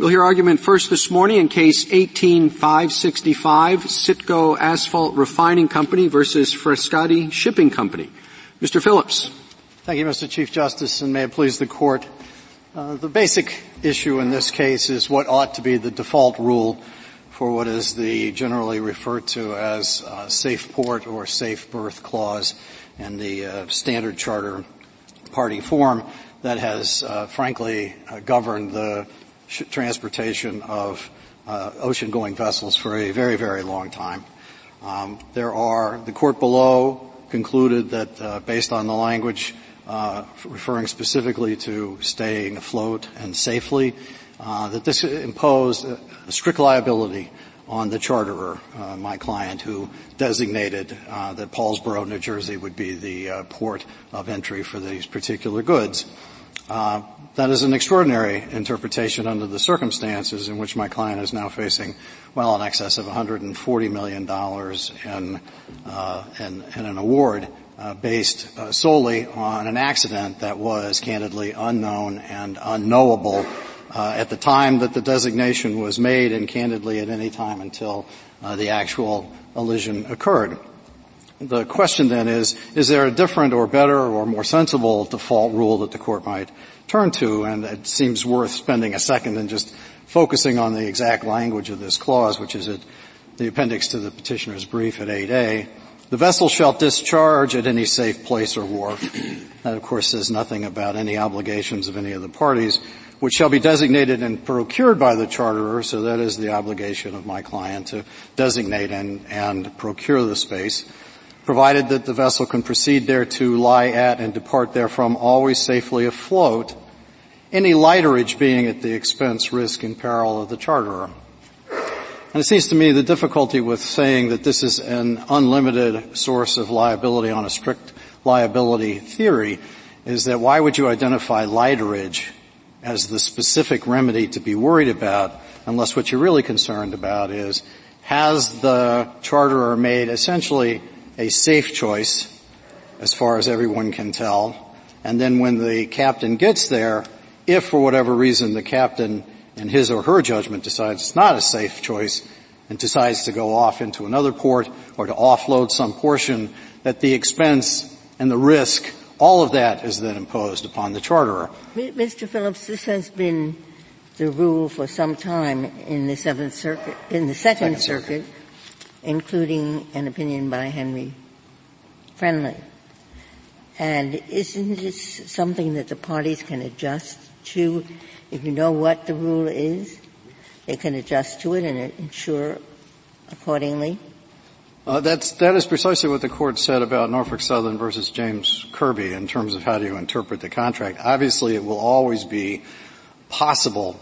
We'll hear argument first this morning in case 18565, Citgo Asphalt Refining Company versus Frescati Shipping Company. Mr. Phillips. Thank you, Mr. Chief Justice, and may it please the court. Uh, the basic issue in this case is what ought to be the default rule for what is the generally referred to as uh, safe port or safe berth clause in the uh, standard charter party form that has, uh, frankly, uh, governed the transportation of uh, ocean-going vessels for a very, very long time. Um, there are the court below concluded that, uh, based on the language uh, referring specifically to staying afloat and safely, uh, that this imposed strict liability on the charterer, uh, my client, who designated uh, that Paulsboro, New Jersey, would be the port of entry for these particular goods. Uh, that is an extraordinary interpretation under the circumstances in which my client is now facing well in excess of $140 million in, uh, in, in an award uh, based uh, solely on an accident that was candidly unknown and unknowable uh, at the time that the designation was made and candidly at any time until uh, the actual allision occurred. The question then is, is there a different or better or more sensible default rule that the court might turn to? And it seems worth spending a second and just focusing on the exact language of this clause, which is at the appendix to the petitioner's brief at 8A. The vessel shall discharge at any safe place or wharf. That of course says nothing about any obligations of any of the parties which shall be designated and procured by the charterer, so that is the obligation of my client to designate and, and procure the space, provided that the vessel can proceed there to lie at and depart therefrom always safely afloat, any lighterage being at the expense, risk, and peril of the charterer. And it seems to me the difficulty with saying that this is an unlimited source of liability on a strict liability theory is that why would you identify lighterage as the specific remedy to be worried about unless what you're really concerned about is has the charterer made essentially a safe choice as far as everyone can tell and then when the captain gets there if for whatever reason the captain in his or her judgment decides it's not a safe choice and decides to go off into another port or to offload some portion that the expense and the risk all of that is then imposed upon the charterer. Mr. Phillips, this has been the rule for some time in the Seventh Circuit, in the Second, Second Circuit, Circuit, including an opinion by Henry Friendly. And isn't this something that the parties can adjust to? If you know what the rule is, they can adjust to it and insure accordingly? Uh, that's, that is precisely what the court said about Norfolk Southern versus James Kirby in terms of how do you interpret the contract. Obviously it will always be possible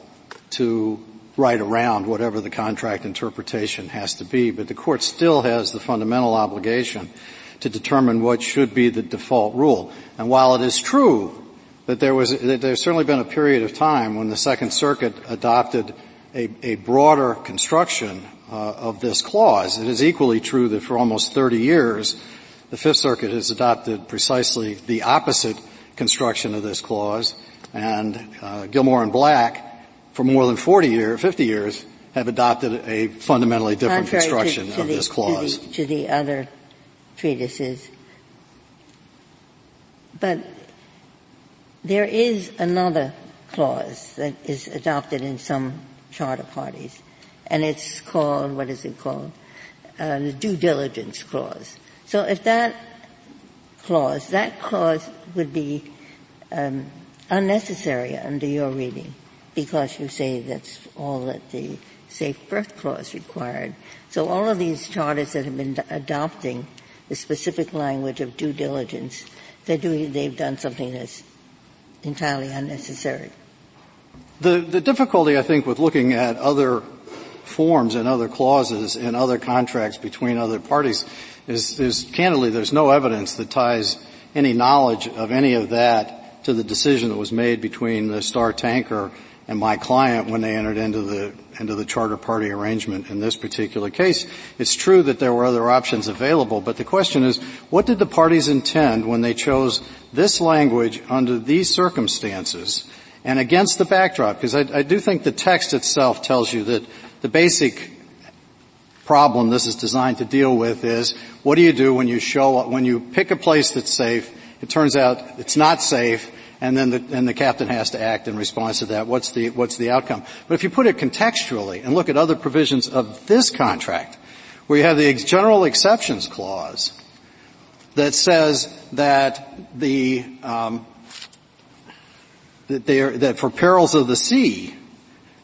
to write around whatever the contract interpretation has to be, but the court still has the fundamental obligation to determine what should be the default rule. And while it is true that there was, that there's certainly been a period of time when the Second Circuit adopted a, a broader construction uh, of this clause. It is equally true that for almost 30 years, the Fifth Circuit has adopted precisely the opposite construction of this clause, and uh, Gilmore and Black, for more than 40 years, 50 years, have adopted a fundamentally different Contrary construction to, to of the, this clause. To the, to the other treatises. But there is another clause that is adopted in some charter parties and it's called, what is it called? Uh, the due diligence clause. So if that clause, that clause would be um, unnecessary under your reading because you say that's all that the safe berth clause required. So all of these charters that have been adopting the specific language of due diligence, they're doing, they've done something that's entirely unnecessary. The, the difficulty, I think, with looking at other forms and other clauses in other contracts between other parties is, is candidly there's no evidence that ties any knowledge of any of that to the decision that was made between the Star Tanker and my client when they entered into the into the charter party arrangement in this particular case. It's true that there were other options available, but the question is, what did the parties intend when they chose this language under these circumstances And against the backdrop, because I, I do think the text itself tells you that the basic problem this is designed to deal with is what do you do when you show when you pick a place that's safe it turns out it's not safe and then the, and the captain has to act in response to that. What's the, what's the outcome? But if you put it contextually and look at other provisions of this contract, where you have the general exceptions clause that says that the, um, that, they are, that for perils of the sea,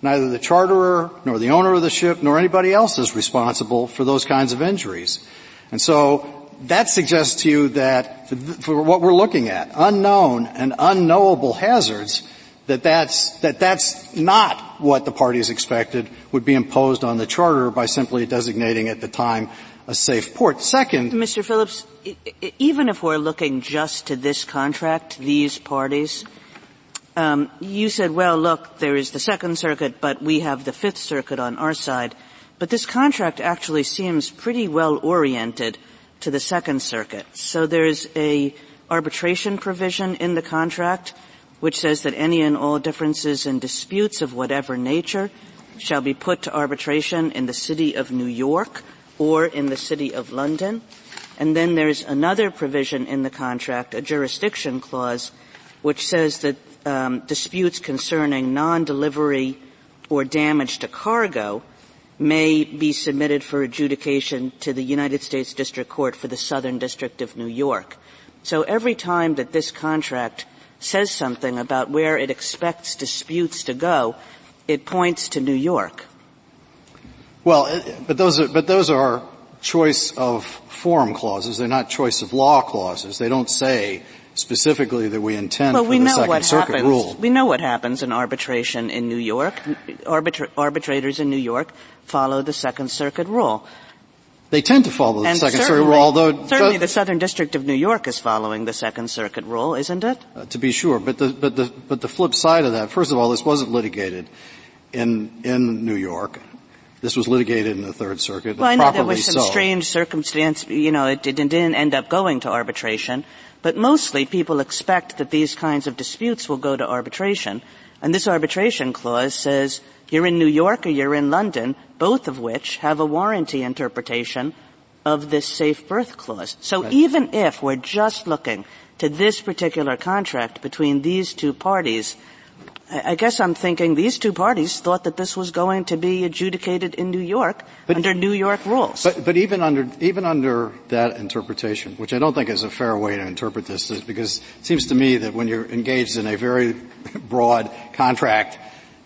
neither the charterer nor the owner of the ship nor anybody else is responsible for those kinds of injuries. And so that suggests to you that for what we're looking at, unknown and unknowable hazards, that that's, that that's not what the parties expected would be imposed on the charter by simply designating at the time a safe port. Second, Mr. Phillips, even if we're looking just to this contract, these parties, um, you said, well, look, there is the Second Circuit, but we have the Fifth Circuit on our side. But this contract actually seems pretty well oriented to the Second Circuit. So there's a arbitration provision in the contract which says that any and all differences and disputes of whatever nature shall be put to arbitration in the city of New York or in the city of London. And then there's another provision in the contract, a jurisdiction clause, which says that um, disputes concerning non-delivery or damage to cargo may be submitted for adjudication to the United States District Court for the Southern District of New York. So every time that this contract says something about where it expects disputes to go, it points to New York. Well, uh, but those are, but those are choice of forum clauses. They're not choice of law clauses. They don't say specifically that we intend well, we the know Second what Circuit happens. rule. We know what happens in arbitration in New York. Arbitra- arbitrators in New York follow the Second Circuit rule. They tend to follow the and Second Circuit rule, although certainly the Southern District of New York is following the Second Circuit rule, isn't it? Uh, to be sure, but the but the but the flip side of that, first of all, this wasn't litigated in in New York. This was litigated in the Third Circuit. Well, I know there was some so. strange circumstance. You know, it didn't, didn't end up going to arbitration, but mostly people expect that these kinds of disputes will go to arbitration, and this arbitration clause says you're in New York or you're in London, both of which have a warranty interpretation of this safe berth clause. So right. even if we're just looking to this particular contract between these two parties, I guess I'm thinking these two parties thought that this was going to be adjudicated in New York but, under New York rules. But, but, even under even under that interpretation, which I don't think is a fair way to interpret this, because it seems to me that when you're engaged in a very broad contract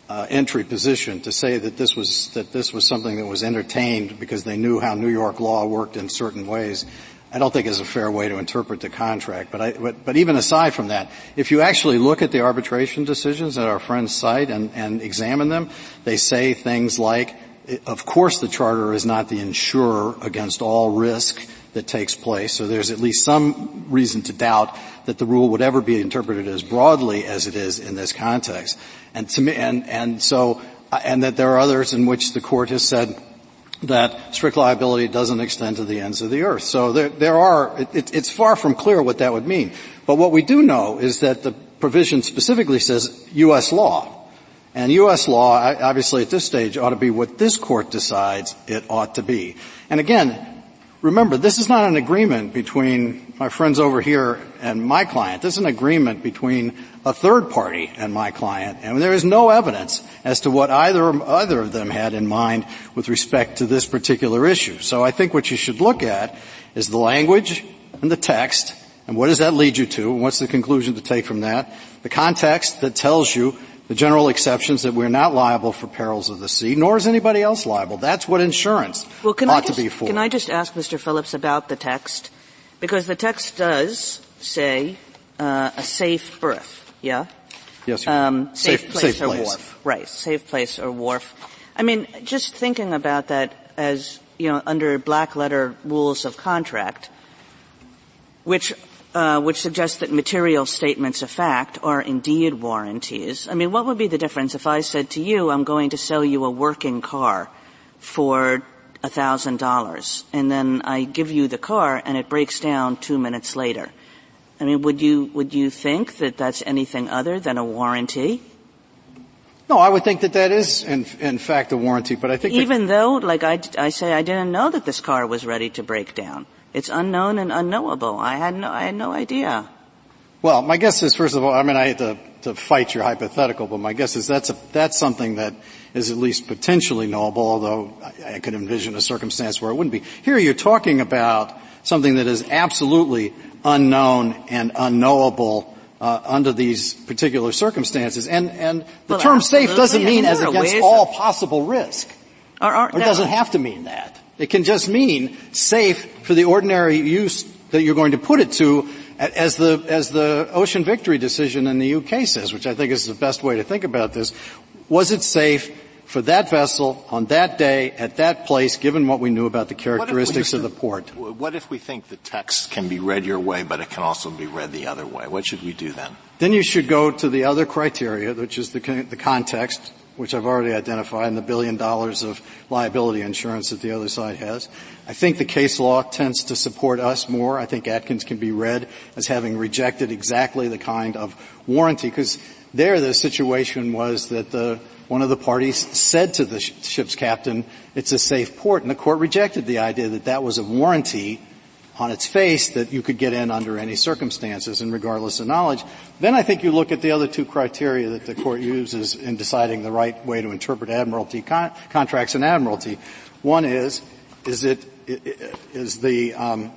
uh, entry position to say that this was that this was something that was entertained because they knew how New York law worked in certain ways. I don't think is a fair way to interpret the contract. But, I, but, but even aside from that, if you actually look at the arbitration decisions that our friends cite and, and examine them, they say things like, of course the charter is not the insurer against all risk that takes place. So there's at least some reason to doubt that the rule would ever be interpreted as broadly as it is in this context. And to me, and, and so, uh, and that there are others in which the court has said that strict liability doesn't extend to the ends of the earth. So there, there are, it, it's far from clear what that would mean. But what we do know is that the provision specifically says U.S. law. And U.S. law, obviously at this stage, ought to be what this court decides it ought to be. And again, remember, this is not an agreement between my friends over here and my client. This is an agreement between a third party and my client. And there is no evidence as to what either, either of them had in mind with respect to this particular issue. So I think what you should look at is the language and the text, and what does that lead you to, and what's the conclusion to take from that? The context that tells you the general exceptions that we're not liable for perils of the sea, nor is anybody else liable. That's what insurance well, ought just, to be for. Can I just ask Mr. Phillips about the text? Because the text does say uh, a safe berth, yeah? Yes, um, safe, safe, place safe or place. wharf. Right, safe place or wharf. I mean, just thinking about that as, you know, under black letter rules of contract, which uh, which suggests that material statements of fact are indeed warranties. I mean, what would be the difference if I said to you, I'm going to sell you a working car for a thousand dollars, and then I give you the car and it breaks down two minutes later? I mean, would you would you think that that's anything other than a warranty? No, I would think that that is, in, in fact, a warranty, but I think even though, like I, I say, I didn't know that this car was ready to break down. It's unknown and unknowable. I had no, I had no idea. Well, my guess is, first of all, I mean, I hate to, to fight your hypothetical, but my guess is that's a, that's something that is at least potentially knowable, although I, I could envision a circumstance where it wouldn't be. Here you're talking about something that is absolutely unknown and unknowable uh, under these particular circumstances. And, and the well, term safe doesn't mean as against all of, possible risk. Or, or, it doesn't have to mean that. It can just mean safe for the ordinary use that you're going to put it to as the, as the Ocean Victory decision in the UK says, which I think is the best way to think about this. Was it safe for that vessel on that day at that place, given what we knew about the characteristics of the port. What if we think the text can be read your way, but it can also be read the other way? What should we do then? Then you should go to the other criteria, which is the, the context, which I've already identified, and the billion dollars of liability insurance that the other side has. I think the case law tends to support us more. I think Atkins can be read as having rejected exactly the kind of warranty, because there the situation was that the one of the parties said to the ship's captain, it's a safe port, and the court rejected the idea that that was a warranty on its face that you could get in under any circumstances and regardless of knowledge. Then I think you look at the other two criteria that the court uses in deciding the right way to interpret admiralty con- contracts and admiralty. One is, is it, is the, um,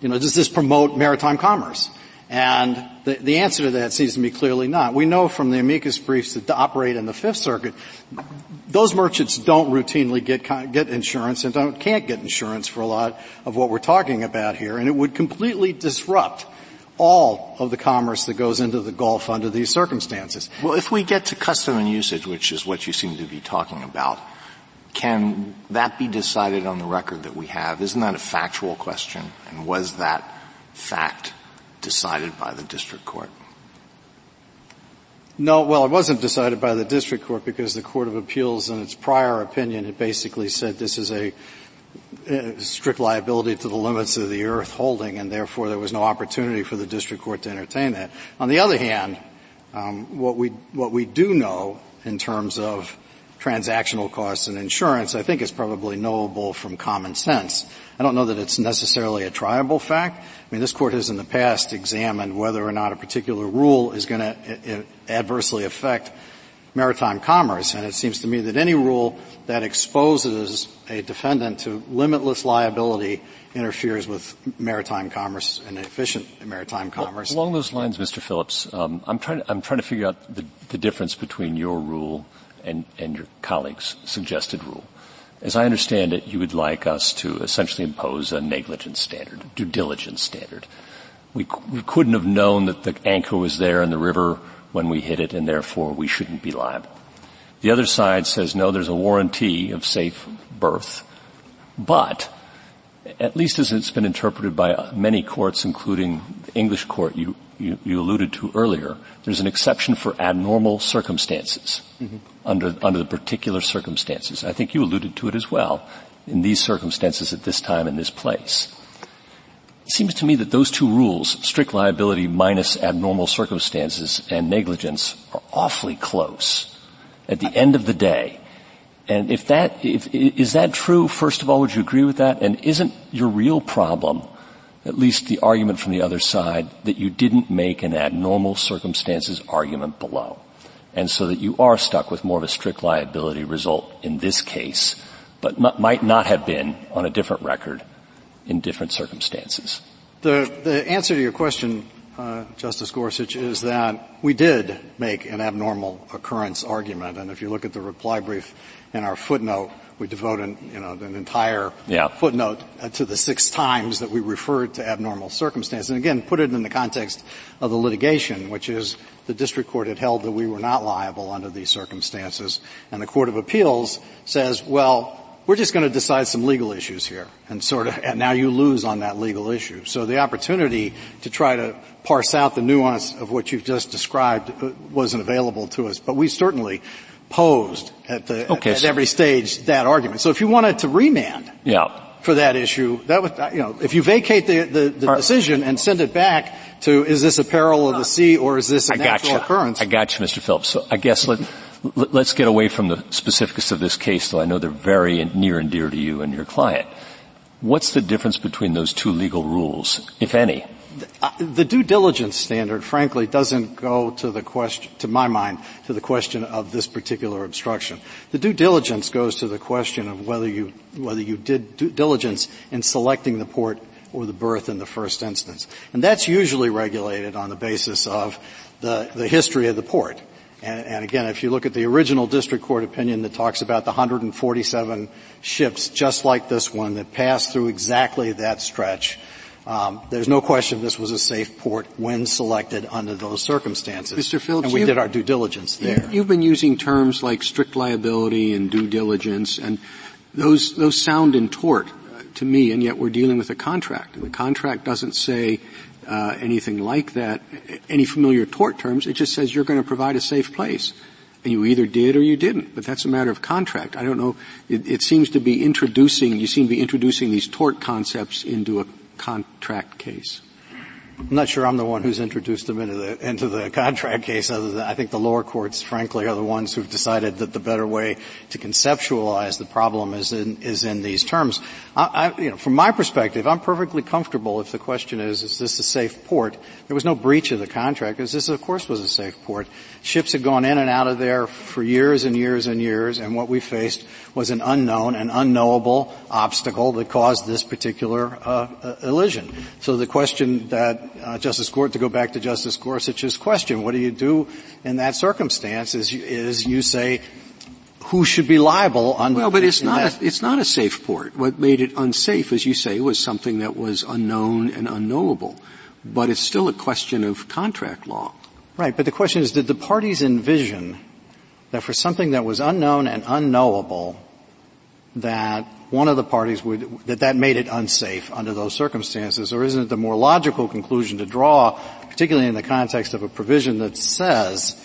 you know, does this promote maritime commerce? And the, the, answer to that seems to me clearly not. We know from the amicus briefs that operate in the Fifth Circuit, those merchants don't routinely get, get insurance and don't, can't get insurance for a lot of what we're talking about here, and it would completely disrupt all of the commerce that goes into the Gulf under these circumstances. Well, if we get to custom and usage, which is what you seem to be talking about, can that be decided on the record that we have? Isn't that a factual question? And was that fact decided by the district court? No, well, it wasn't decided by the district court because the Court of Appeals in its prior opinion had basically said this is a strict liability to the limits of the earth holding and therefore there was no opportunity for the district court to entertain that. On the other hand, um, what we what we do know in terms of transactional costs and insurance, I think is probably knowable from common sense. I don't know that it's necessarily a triable fact. I mean, this court has in the past examined whether or not a particular rule is going to adversely affect maritime commerce, and it seems to me that any rule that exposes a defendant to limitless liability interferes with maritime commerce and efficient maritime commerce. Well, along those lines, Mr. Phillips, um, I'm trying. To, I'm trying to figure out the, the difference between your rule and, and your colleague's suggested rule. As I understand it, you would like us to essentially impose a negligence standard, due diligence standard. We, we couldn't have known that the anchor was there in the river when we hit it and therefore we shouldn't be liable. The other side says no, there's a warranty of safe berth, but at least as it's been interpreted by many courts, including the English court you, you, you alluded to earlier, there's an exception for abnormal circumstances mm-hmm. Under, under the particular circumstances. I think you alluded to it as well in these circumstances at this time in this place. It seems to me that those two rules, strict liability minus abnormal circumstances and negligence, are awfully close at the end of the day. And if that, if, is that true, first of all, would you agree with that? And isn't your real problem at least the argument from the other side that you didn't make an abnormal circumstances argument below. And so that you are stuck with more of a strict liability result in this case, but m- might not have been on a different record in different circumstances. The, the answer to your question, uh, Justice Gorsuch, is that we did make an abnormal occurrence argument. And if you look at the reply brief in our footnote, we devote an, you know, an entire yeah. footnote uh, to the six times that we referred to abnormal circumstances. And again, put it in the context of the litigation, which is the district court had held that we were not liable under these circumstances. And the Court of Appeals says, well, we're just going to decide some legal issues here and sort of, and now you lose on that legal issue. So the opportunity to try to parse out the nuance of what you've just described uh, wasn't available to us, but we certainly posed at the okay, at, so every stage that argument. So if you wanted to remand, yeah. For that issue, that would, you know, if you vacate the, the, the right. decision and send it back to, is this a peril of the sea or is this a I natural gotcha. occurrence? I got you, Mr. Phillips. So I guess let, let's get away from the specifics of this case, though I know they're very near and dear to you and your client. What's the difference between those two legal rules, if any? The due diligence standard, frankly, doesn't go to the question, to my mind, to the question of this particular obstruction. The due diligence goes to the question of whether you, whether you did due diligence in selecting the port or the berth in the first instance. And that's usually regulated on the basis of the, the history of the port. And, and, again, if you look at the original district court opinion that talks about the 147 ships just like this one that passed through exactly that stretch, um, there's no question this was a safe port when selected under those circumstances. Mr. Phillips, and we did our due diligence there. You've been using terms like strict liability and due diligence, and those those sound in tort to me, and yet we're dealing with a contract. And the contract doesn't say uh, anything like that, any familiar tort terms. It just says you're going to provide a safe place. And you either did or you didn't, but that's a matter of contract. I don't know. It, it seems to be introducing, you seem to be introducing these tort concepts into a contract case. I'm not sure I'm the one who's introduced them into the, into the contract case other than I think the lower courts frankly are the ones who've decided that the better way to conceptualize the problem is in, is in these terms. I, I, you know, from my perspective, I'm perfectly comfortable if the question is, is this a safe port? There was no breach of the contract because this of course was a safe port. Ships had gone in and out of there for years and years and years and what we faced was an unknown and unknowable obstacle that caused this particular uh, uh, allision. So the question that uh, Justice Gort, to go back to Justice Gorsuch's question, what do you do in that circumstance? Is you, is you say who should be liable on well but it's not a, it's not a safe port. What made it unsafe as you say was something that was unknown and unknowable. But it's still a question of contract law. Right. But the question is did the parties envision that for something that was unknown and unknowable that one of the parties would, that that made it unsafe under those circumstances, or isn't it the more logical conclusion to draw, particularly in the context of a provision that says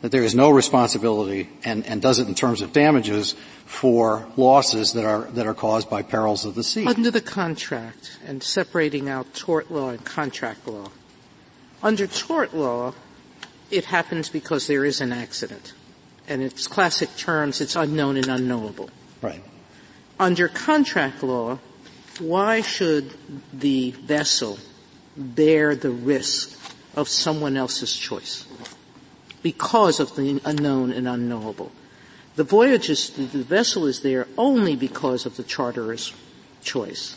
that there is no responsibility and, and does it in terms of damages for losses that are, that are caused by perils of the sea? Under the contract and separating out tort law and contract law, under tort law, it happens because there is an accident. And its classic terms, it's unknown and unknowable. Right under contract law, why should the vessel bear the risk of someone else's choice? Because of the unknown and unknowable. The voyage is, the vessel is there only because of the charterer's choice,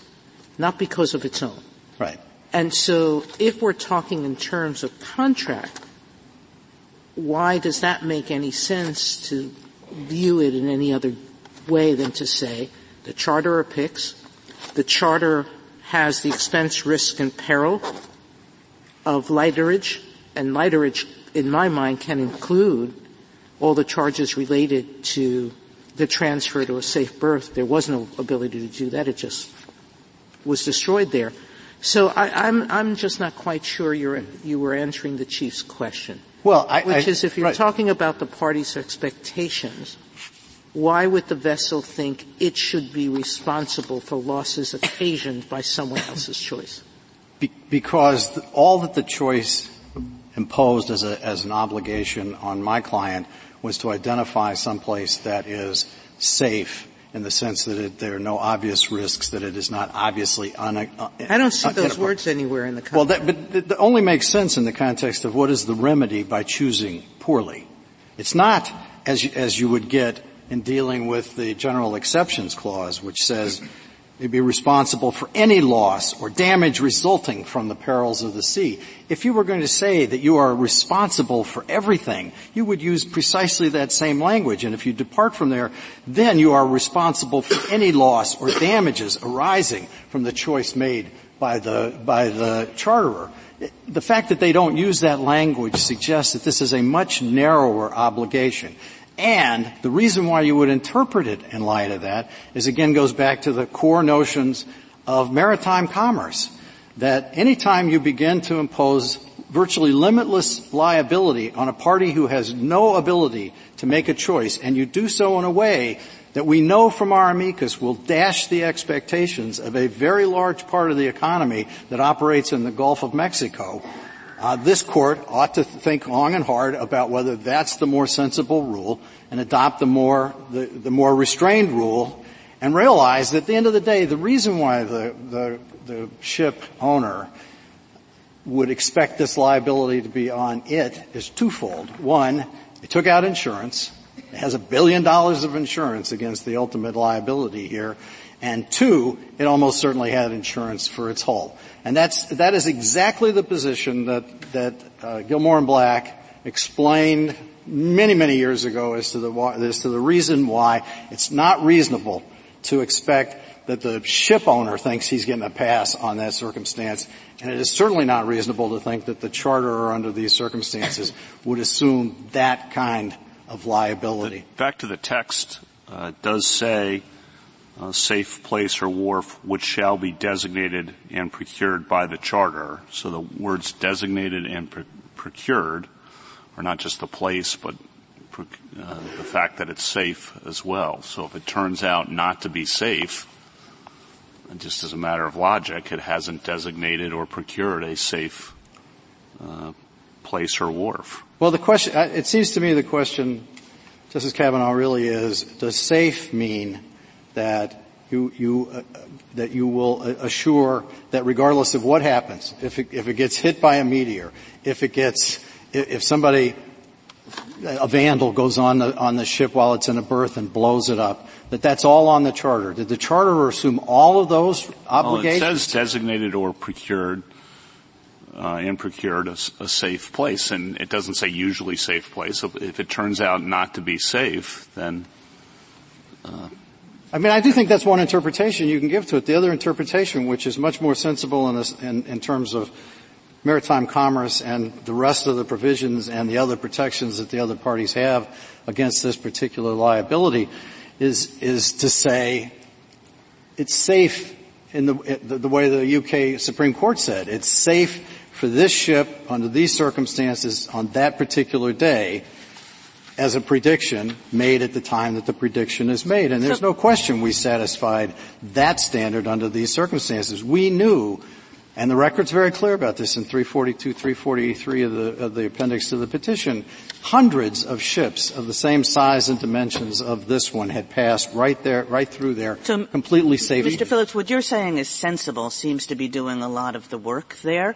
not because of its own. Right. And so if we're talking in terms of contract, why does that make any sense to view it in any other way than to say the charterer picks. The charter has the expense, risk, and peril of lighterage, and lighterage, in my mind, can include all the charges related to the transfer to a safe berth. There was no ability to do that. It just was destroyed there. So I, am I'm, I'm just not quite sure you were answering the chief's question. Well, I, which I, is if you're right. talking about the parties' expectations, why would the vessel think it should be responsible for losses occasioned by someone else's choice? Be- because the, all that the choice imposed as, a, as an obligation on my client was to identify some place that is safe in the sense that it, there are no obvious risks, that it is not obviously un, uh, I don't see those words anywhere in the contract. Well, that, but it only makes sense in the context of what is the remedy by choosing poorly. It's not as you, as you would get in dealing with the general exceptions clause, which says you'd be responsible for any loss or damage resulting from the perils of the sea. If you were going to say that you are responsible for everything, you would use precisely that same language. And if you depart from there, then you are responsible for any loss or damages arising from the choice made by the, by the charterer. The fact that they don't use that language suggests that this is a much narrower obligation. And the reason why you would interpret it in light of that is again goes back to the core notions of maritime commerce. That anytime you begin to impose virtually limitless liability on a party who has no ability to make a choice, and you do so in a way that we know from our amicus will dash the expectations of a very large part of the economy that operates in the Gulf of Mexico, uh, this court ought to think long and hard about whether that's the more sensible rule and adopt the more, the, the more restrained rule and realize that at the end of the day, the reason why the, the, the ship owner would expect this liability to be on it is twofold. One, it took out insurance. It has a billion dollars of insurance against the ultimate liability here. And two, it almost certainly had insurance for its hull. And that's, that is exactly the position that, that uh, Gilmore and Black explained many, many years ago as to, the, as to the reason why it's not reasonable to expect that the ship owner thinks he's getting a pass on that circumstance, and it is certainly not reasonable to think that the charterer under these circumstances would assume that kind of liability. The, back to the text, uh, does say uh, safe place or wharf which shall be designated and procured by the charter. So the words designated and pr- procured are not just the place, but uh, the fact that it's safe as well. So if it turns out not to be safe, just as a matter of logic, it hasn't designated or procured a safe uh, place or wharf. Well, the question, uh, it seems to me the question, Justice Kavanaugh, really is, does safe mean that you, you, uh, that you will assure that regardless of what happens, if it, if it gets hit by a meteor, if it gets, if somebody, a vandal goes on the, on the ship while it's in a berth and blows it up, that that's all on the charter. Did the charter assume all of those obligations? Well, it says designated or procured, uh, and procured a, a, safe place, and it doesn't say usually safe place. If, if it turns out not to be safe, then uh, I mean, I do think that's one interpretation you can give to it. The other interpretation, which is much more sensible in, this, in, in terms of maritime commerce and the rest of the provisions and the other protections that the other parties have against this particular liability, is is to say it's safe in the, the way the UK Supreme Court said. It's safe for this ship under these circumstances on that particular day as a prediction made at the time that the prediction is made. And there's no question we satisfied that standard under these circumstances. We knew, and the record's very clear about this in 342, 343 of the, of the appendix to the petition, hundreds of ships of the same size and dimensions of this one had passed right there, right through there, so, completely safe. Mr. Phillips, what you're saying is sensible seems to be doing a lot of the work there,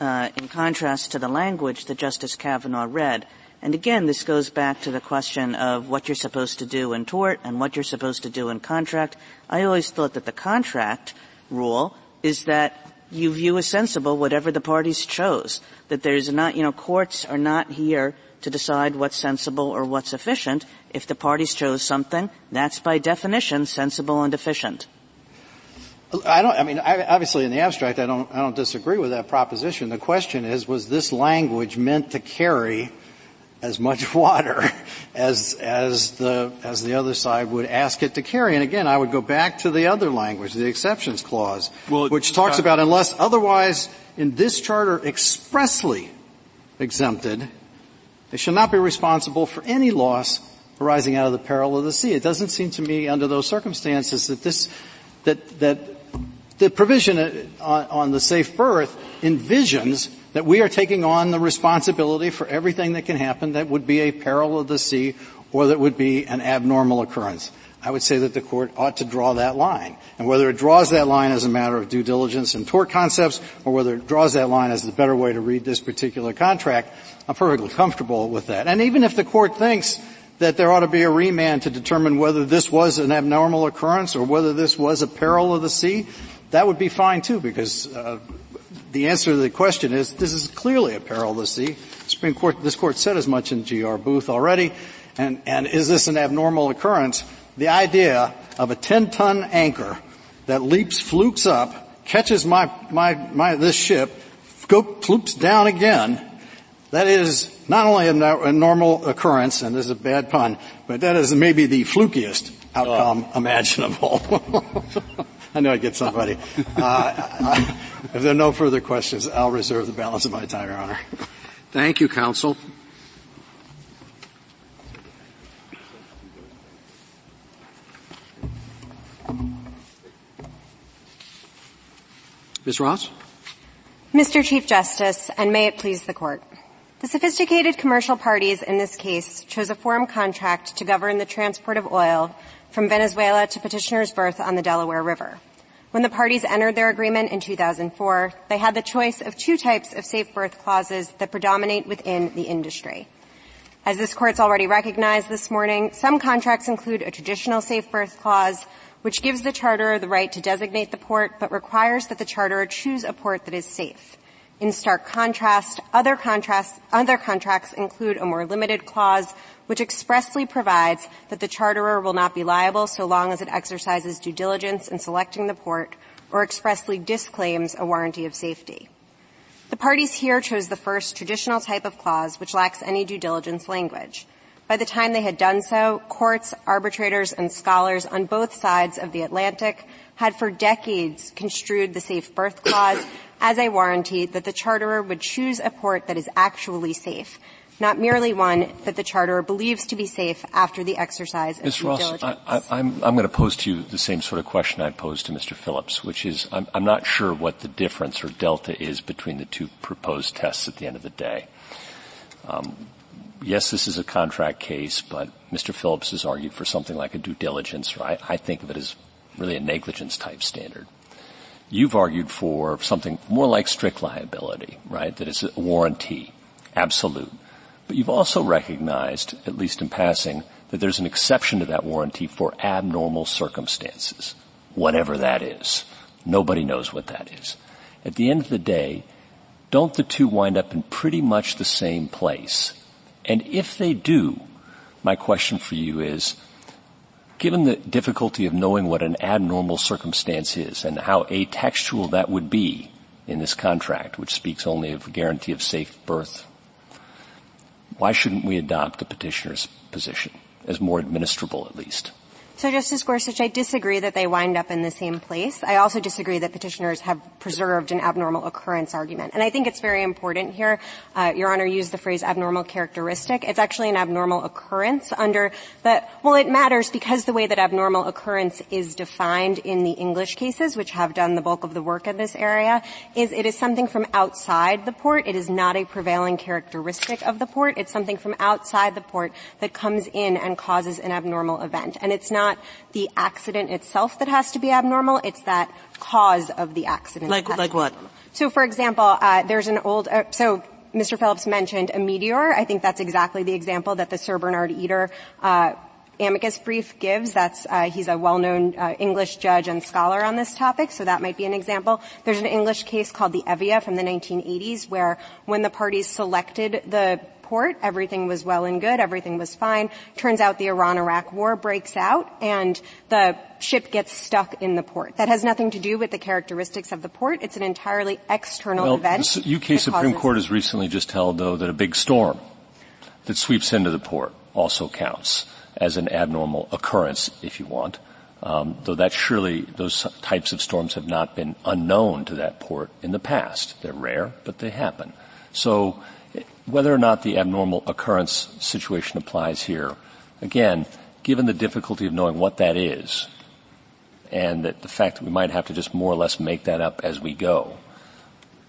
uh, in contrast to the language that Justice Kavanaugh read. And again, this goes back to the question of what you're supposed to do in tort and what you're supposed to do in contract. I always thought that the contract rule is that you view as sensible whatever the parties chose. That there's not, you know, courts are not here to decide what's sensible or what's efficient. If the parties chose something, that's by definition sensible and efficient. I don't, I mean, I, obviously in the abstract I don't, I don't disagree with that proposition. The question is, was this language meant to carry as much water as, as the, as the other side would ask it to carry. And again, I would go back to the other language, the exceptions clause, well, which talks uh, about unless otherwise in this charter expressly exempted, they shall not be responsible for any loss arising out of the peril of the sea. It doesn't seem to me under those circumstances that this, that, that the provision on, on the safe berth envisions that we are taking on the responsibility for everything that can happen that would be a peril of the sea or that would be an abnormal occurrence. I would say that the court ought to draw that line. And whether it draws that line as a matter of due diligence and tort concepts, or whether it draws that line as the better way to read this particular contract, I'm perfectly comfortable with that. And even if the court thinks that there ought to be a remand to determine whether this was an abnormal occurrence or whether this was a peril of the sea, that would be fine too, because uh, the answer to the question is this is clearly a peril to sea. Supreme Court, this court said as much in G.R. Booth already. And, and is this an abnormal occurrence? The idea of a 10 ton anchor that leaps flukes up, catches my, my, my, this ship, go, flukes down again, that is not only a, a, normal occurrence, and this is a bad pun, but that is maybe the flukiest outcome oh. imaginable. I know I'd get somebody. Uh, if there are no further questions, I'll reserve the balance of my time, Your Honor. Thank you, counsel. Ms. Ross? Mr. Chief Justice, and may it please the Court. The sophisticated commercial parties in this case chose a forum contract to govern the transport of oil from Venezuela to petitioner's berth on the Delaware River. When the parties entered their agreement in 2004, they had the choice of two types of safe berth clauses that predominate within the industry. As this court's already recognized this morning, some contracts include a traditional safe berth clause, which gives the charterer the right to designate the port, but requires that the charterer choose a port that is safe. In stark contrast, other, contrast, other contracts include a more limited clause which expressly provides that the charterer will not be liable so long as it exercises due diligence in selecting the port or expressly disclaims a warranty of safety. The parties here chose the first traditional type of clause which lacks any due diligence language. By the time they had done so, courts, arbitrators, and scholars on both sides of the Atlantic had for decades construed the safe berth clause as a warranty that the charterer would choose a port that is actually safe, not merely one that the charter believes to be safe after the exercise of Ms. due Ross, diligence. I, am I'm, I'm going to pose to you the same sort of question I posed to Mr. Phillips, which is I'm, I'm not sure what the difference or delta is between the two proposed tests at the end of the day. Um, yes, this is a contract case, but Mr. Phillips has argued for something like a due diligence, right? I think of it as really a negligence type standard. You've argued for something more like strict liability, right? That it's a warranty, absolute. But you've also recognized, at least in passing, that there's an exception to that warranty for abnormal circumstances, whatever that is. Nobody knows what that is. At the end of the day, don't the two wind up in pretty much the same place? And if they do, my question for you is, Given the difficulty of knowing what an abnormal circumstance is and how atextual that would be in this contract, which speaks only of guarantee of safe berth, why shouldn't we adopt the petitioner's position as more administrable at least? So Justice Gorsuch, I disagree that they wind up in the same place. I also disagree that petitioners have preserved an abnormal occurrence argument. And I think it's very important here. Uh, Your Honor used the phrase abnormal characteristic. It's actually an abnormal occurrence under the, well, it matters because the way that abnormal occurrence is defined in the English cases, which have done the bulk of the work in this area, is it is something from outside the port. It is not a prevailing characteristic of the port. It's something from outside the port that comes in and causes an abnormal event. And it's not not the accident itself that has to be abnormal, it's that cause of the accident. Like, like what? So for example, uh, there's an old, uh, so Mr. Phillips mentioned a meteor. I think that's exactly the example that the Sir Bernard Eder, uh, amicus brief gives. That's uh, he's a well-known uh, English judge and scholar on this topic, so that might be an example. There's an English case called the Evia from the 1980s, where when the parties selected the port. Everything was well and good. Everything was fine. Turns out the Iran-Iraq war breaks out and the ship gets stuck in the port. That has nothing to do with the characteristics of the port. It's an entirely external well, event. The UK Supreme Court has recently just held, though, that a big storm that sweeps into the port also counts as an abnormal occurrence, if you want. Um, though that surely those types of storms have not been unknown to that port in the past. They're rare, but they happen. So whether or not the abnormal occurrence situation applies here, again, given the difficulty of knowing what that is, and that the fact that we might have to just more or less make that up as we go,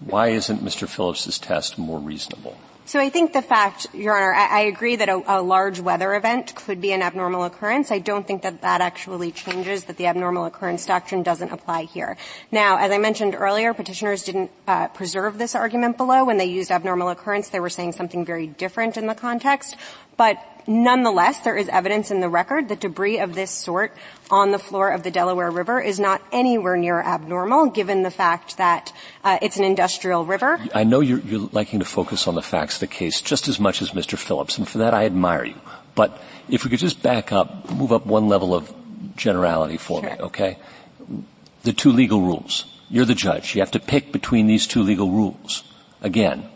why isn't Mr. Phillips's test more reasonable? So I think the fact, Your Honor, I, I agree that a, a, large weather event could be an abnormal occurrence. I don't think that that actually changes that the abnormal occurrence doctrine doesn't apply here. Now, as I mentioned earlier, petitioners didn't uh, preserve this argument below. When they used abnormal occurrence, they were saying something very different in the context. But Nonetheless, there is evidence in the record that debris of this sort on the floor of the Delaware River is not anywhere near abnormal, given the fact that uh, it's an industrial river. I know you're, you're, liking to focus on the facts of the case just as much as Mr. Phillips, and for that I admire you. But if we could just back up, move up one level of generality for sure. me, okay? The two legal rules. You're the judge. You have to pick between these two legal rules. Again,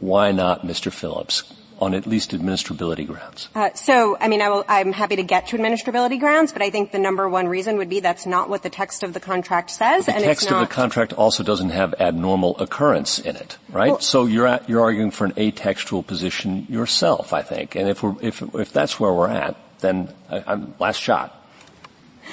why not Mr. Phillips? On at least administrability grounds? Uh, so, I mean, I am happy to get to administrability grounds, but I think the number one reason would be that's not what the text of the contract says. The and text of the contract also doesn't have abnormal occurrence in it, right? Well, so you're at, you're arguing for an atextual position yourself, I think. And if we're if if that's where we're at, then I, I'm last shot.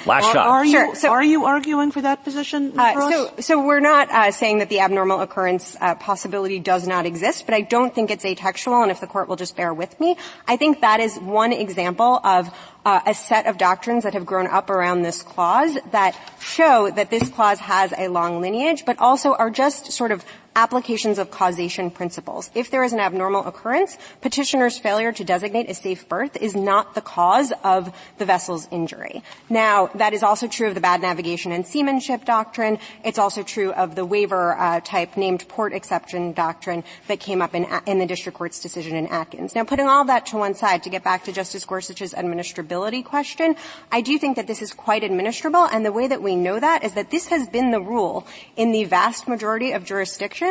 Last Well, shot. Are you, Sure. So- are you arguing for that position, Uh, so, so we're not uh, saying that the abnormal occurrence uh, possibility does not exist, but I don't think it's atextual. And if the court will just bear with me, I think that is one example of uh, a set of doctrines that have grown up around this clause that show that this clause has a long lineage, but also are just sort of applications of causation principles. If there is an abnormal occurrence, petitioner's failure to designate a safe berth is not the cause of the vessel's injury. Now, that is also true of the bad navigation and seamanship doctrine. It's also true of the waiver uh, type named port exception doctrine that came up in, in the district court's decision in Atkins. Now, putting all that to one side to get back to Justice Gorsuch's administrability question, I do think that this is quite administrable, and the way that we know that is that this has been the rule in the vast majority of jurisdictions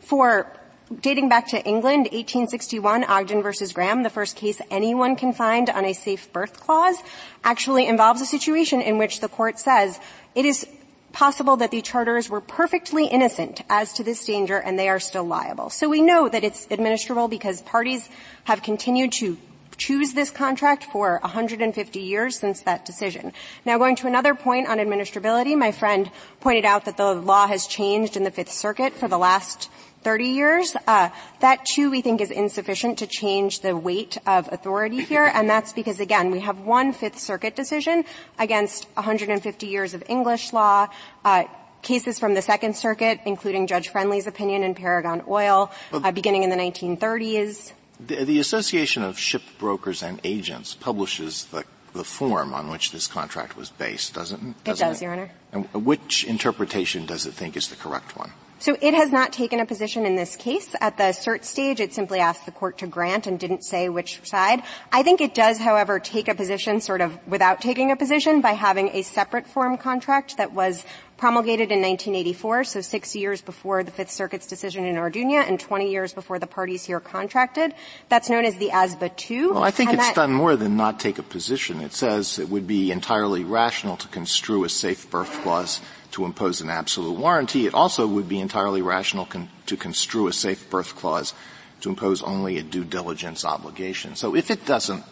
for dating back to England, 1861, Ogden versus Graham, the first case anyone can find on a safe berth clause, actually involves a situation in which the court says it is possible that the charters were perfectly innocent as to this danger and they are still liable. So we know that it's administrable because parties have continued to choose this contract for 150 years since that decision. Now going to another point on administrability, my friend pointed out that the law has changed in the Fifth Circuit for the last 30 years. Uh, that too we think is insufficient to change the weight of authority here, and that's because again we have one Fifth Circuit decision against 150 years of English law. Uh, cases from the Second Circuit, including Judge Friendly's opinion in Paragon Oil, uh, beginning in the 1930s. The, the Association of Ship Brokers and Agents publishes the, the form on which this contract was based, doesn't, It doesn't does, Your Honor. And which interpretation does it think is the correct one? So it has not taken a position in this case. At the cert stage, it simply asked the court to grant and didn't say which side. I think it does, however, take a position sort of without taking a position by having a separate form contract that was promulgated in 1984, so six years before the Fifth Circuit's decision in Orduña and 20 years before the parties here contracted. That's known as the ASBA 2. Well, I think it's that- done more than not take a position. It says it would be entirely rational to construe a safe berth clause to impose an absolute warranty. It also would be entirely rational con- to construe a safe berth clause to impose only a due diligence obligation. So if it doesn't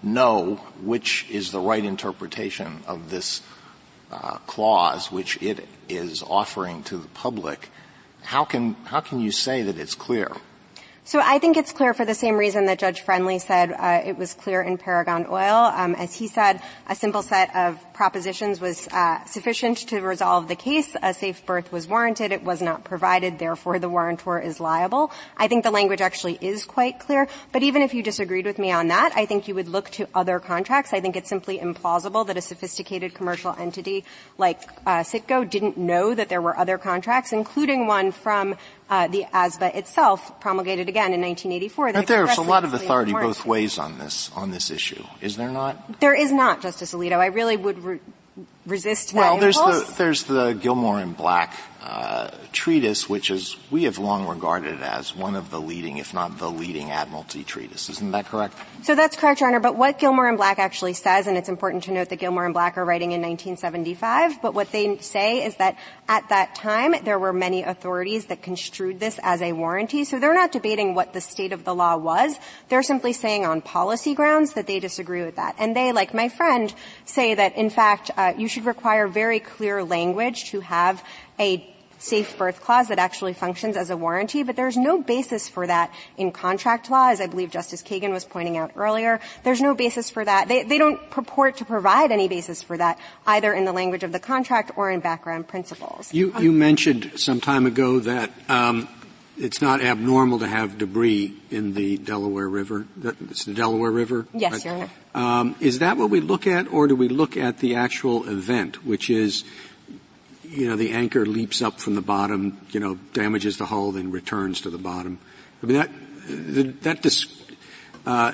know which is the right interpretation of this uh, clause, which it is offering to the public, how can how can you say that it's clear? So I think it's clear for the same reason that Judge Friendly said uh, it was clear in Paragon Oil. Um, as he said, a simple set of propositions was uh, sufficient to resolve the case. A safe berth was warranted. It was not provided. Therefore, the warrantor is liable. I think the language actually is quite clear. But even if you disagreed with me on that, I think you would look to other contracts. I think it's simply implausible that a sophisticated commercial entity like uh, Citgo didn't know that there were other contracts, including one from uh, the ASBA itself, promulgated again in 1984. But there's a lot of authority both ways on this on this issue, is there not? There is not, Justice Alito. I really would re- resist that Well, there's the there's the Gilmore and Black uh, treatise, which is we have long regarded as one of the leading, if not the leading, admiralty treatise. Isn't that correct? So that's correct, Your Honor. But what Gilmore and Black actually says, and it's important to note that Gilmore and Black are writing in 1975, but what they say is that at that time there were many authorities that construed this as a warranty. So they're not debating what the state of the law was. They're simply saying on policy grounds that they disagree with that. And they, like my friend, say that in fact uh, you should require very clear language to have a safe berth clause that actually functions as a warranty, but there's no basis for that in contract law, as I believe Justice Kagan was pointing out earlier. There's no basis for that. They, they don't purport to provide any basis for that, either in the language of the contract or in background principles. You, you mentioned some time ago that um, it's not abnormal to have debris in the Delaware River. It's the Delaware River? Yes, Right. Your Honor. Um, is that what we look at, or do we look at the actual event, which is, you know, the anchor leaps up from the bottom, you know, damages the hull, then returns to the bottom? I mean, that that dis, uh,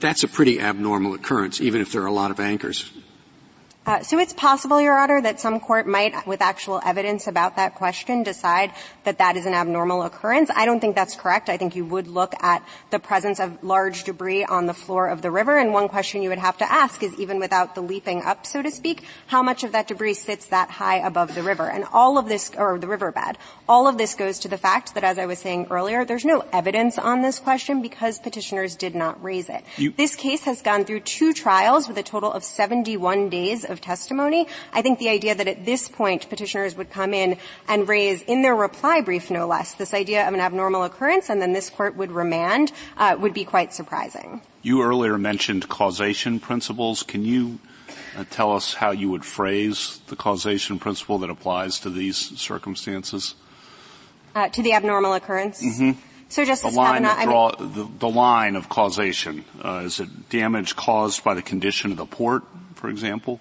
that's a pretty abnormal occurrence, even if there are a lot of anchors. Uh, so it's possible, Your Honor, that some court might, with actual evidence about that question, decide that that is an abnormal occurrence. I don't think that's correct. I think you would look at the presence of large debris on the floor of the river, and one question you would have to ask is, even without the leaping up, so to speak, how much of that debris sits that high above the river? And all of this, or the riverbed, all of this goes to the fact that, as I was saying earlier, there's no evidence on this question because petitioners did not raise it. You- this case has gone through two trials with a total of 71 days of of testimony. I think the idea that at this point petitioners would come in and raise in their reply brief, no less, this idea of an abnormal occurrence and then this court would remand uh, would be quite surprising. You earlier mentioned causation principles. Can you uh, tell us how you would phrase the causation principle that applies to these circumstances? Uh, to the abnormal occurrence? Mm-hmm. So Justice the line, Kavanaugh, draw, I mean, the, the, line of causation, uh, is it damage caused by the condition of the port, for example?